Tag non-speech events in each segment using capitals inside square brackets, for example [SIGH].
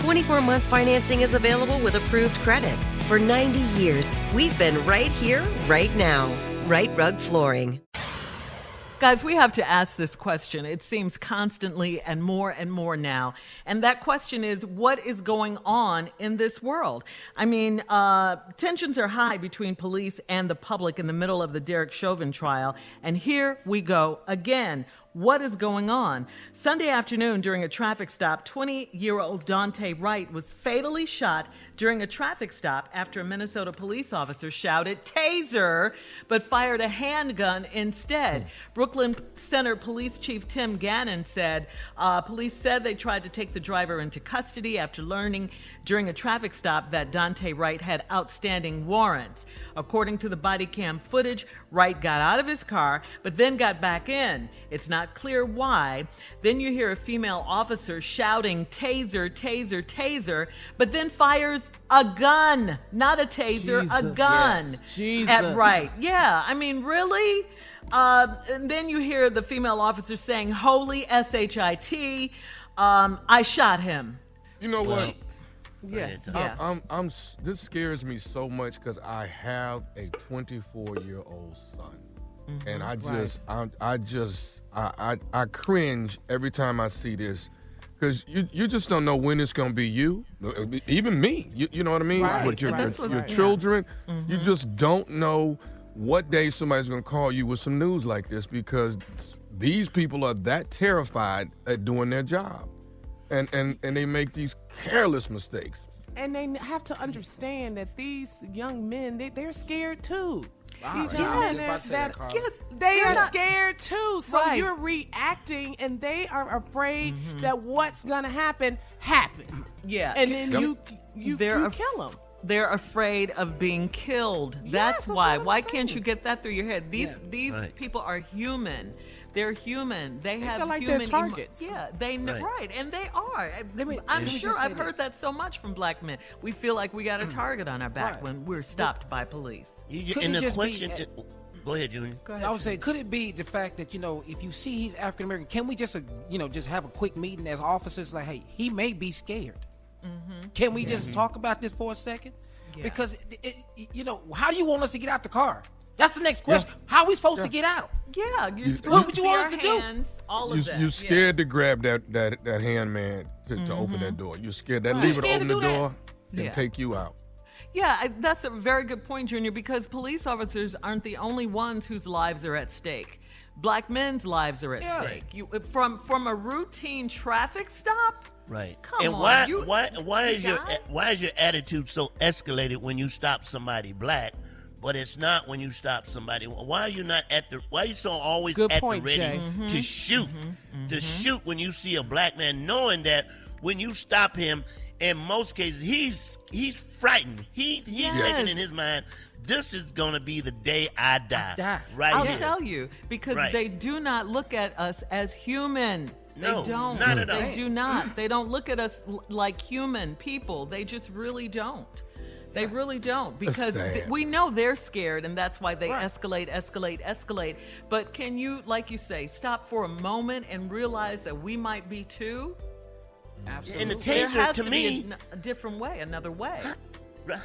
24 month financing is available with approved credit. For 90 years, we've been right here, right now. Rite Rug Flooring. Guys, we have to ask this question. It seems constantly and more and more now. And that question is what is going on in this world? I mean, uh, tensions are high between police and the public in the middle of the Derek Chauvin trial. And here we go again. What is going on? Sunday afternoon, during a traffic stop, 20 year old Daunte Wright was fatally shot during a traffic stop after a Minnesota police officer shouted, Taser, but fired a handgun instead. Brooklyn Center Police Chief Tim Gannon said uh, police said they tried to take the driver into custody after learning during a traffic stop that Daunte Wright had outstanding warrants. According to the body cam footage, Wright got out of his car, but then got back in. It's not clear why. Then you hear a female officer shouting, Taser, Taser, Taser, but then fires a gun, not a taser, a gun Yes. Jesus. at Wright. Yeah, I mean, really? Uh, and then you hear the female officer saying, Holy S H I T, um, I shot him. You know what? Yes, I- yeah. I'm, I'm, this scares me so much because I have a 24 year old son. And I Right. just, I, I just, I, I, I cringe every time I see this, because you, you just don't know when it's gonna be you, uh, even me. You, you know what I mean? Right, But your, right. your, your yeah. children, you Mhm. just don't know what day somebody's gonna call you with some news like this because these people are that terrified at doing their job, and and and they make these careless mistakes. And they have to understand that these young men, they, they're scared too. Wow, These yeah, young I was men just about to say that, yes, they They're are not- scared too. So Right. you're reacting, and they are afraid Mm-hmm. that what's gonna happen happen. Yeah. and then Yep. you you, They're you af- kill them. They're afraid of being killed. That's that's why. what I'm Why can't you get that through your head? These Yeah. these Right. people are human. They're human. They, They have feel like they're human emo- targets. yeah, they know Right. right, and they are. I- Let me- I'm let sure just I've heard this. that so much from black men. We feel like we got a [CLEARS THROAT] target on our back Right. when we're stopped by police. You- you- Could and it the just be- question, go ahead, Junior. Go ahead. I would say, could it be the fact that you know, if you see he's African American, can we just, uh, you know, just have a quick meeting as officers? Like, hey, he may be scared. Can we just talk about this for a second? Because it, it, you know, how do you want us to get out the car? That's the next question. How are we supposed to get out? Yeah, you're You- supposed What would you want us to our do? hands, All You of that. you yeah. scared to grab that that that hand man to, to open Mm-hmm. that door. You're scared that Right. leave it Scared to open the do that. door can Yeah. take you out. Yeah, I, that's a very good point, Junior, because police officers aren't the only ones whose lives are at stake. Black men's lives are at Yeah. stake. You from from a routine traffic stop. Right. Come and on, why you- why why is your why is your attitude so escalated when you stop somebody black, but it's not when you stop somebody? Why are you not at the why are you so always Good at point, the ready Mm-hmm. to shoot? To shoot when you see a black man, knowing that when you stop him, in most cases he's he's frightened. He he's Yes. thinking in his mind, this is gonna be the day I die. die. Right I'll here. tell you because Right. they do not look at us as human. No, they don't. not at all. They do not. They don't look at us l- like human people. They just really don't. They really don't because th- we know they're scared and that's why they Right. escalate, escalate, escalate. But can you, like you say, stop for a moment and realize that we might be too? Absolutely. And the There taser has to be me. a n- a different way, another way.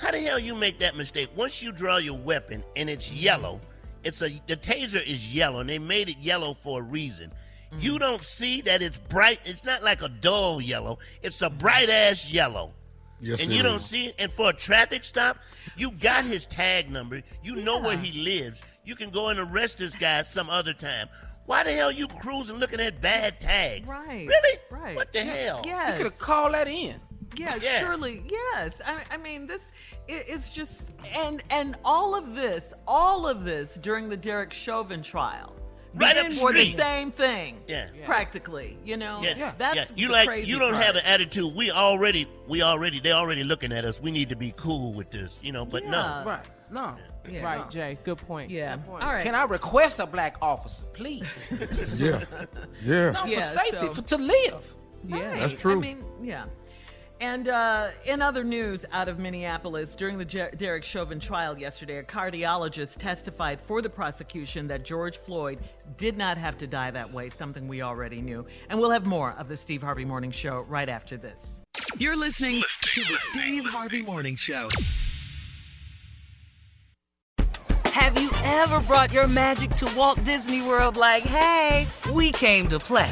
How the hell you make that mistake? Once you draw your weapon and it's yellow, it's a the taser is yellow and they made it yellow for a reason. You mm. don't see that it's bright. It's not like a dull yellow. It's a bright ass yellow. Yes, and it you don't is. see it. And for a traffic stop, you got his tag number. You know where he lives. You can go and arrest this guy some other time. Why the hell you cruising looking at bad tags? Right. Really? Right. What the hell? Yeah. You could have called that in. Yeah, Yeah. surely, yes. I, I mean, this it, it's just and and all of this, all of this during the Derek Chauvin trial, Right up begin the for the street. same thing. Yeah. practically. You know, Yeah, that's yeah. You like crazy you don't part. have an attitude. We already, we already, they already looking at us. We need to be cool with this, you know. But Yeah. no, Right. No. Yeah. Right, Jay. Good point. Yeah. Good point. All right. Can I request a black officer, please? Yeah, [LAUGHS] yeah. No, Yeah, for safety, so- for to live. Yeah, That's true. I mean, yeah. And uh, in other news out of Minneapolis, during the Jer- Derek Chauvin trial yesterday, a cardiologist testified for the prosecution that George Floyd did not have to die that way, something we already knew. And we'll have more of the Steve Harvey Morning Show right after this. You're listening to the Steve Harvey Morning Show. Have you ever brought your magic to Walt Disney World like, hey, we came to play?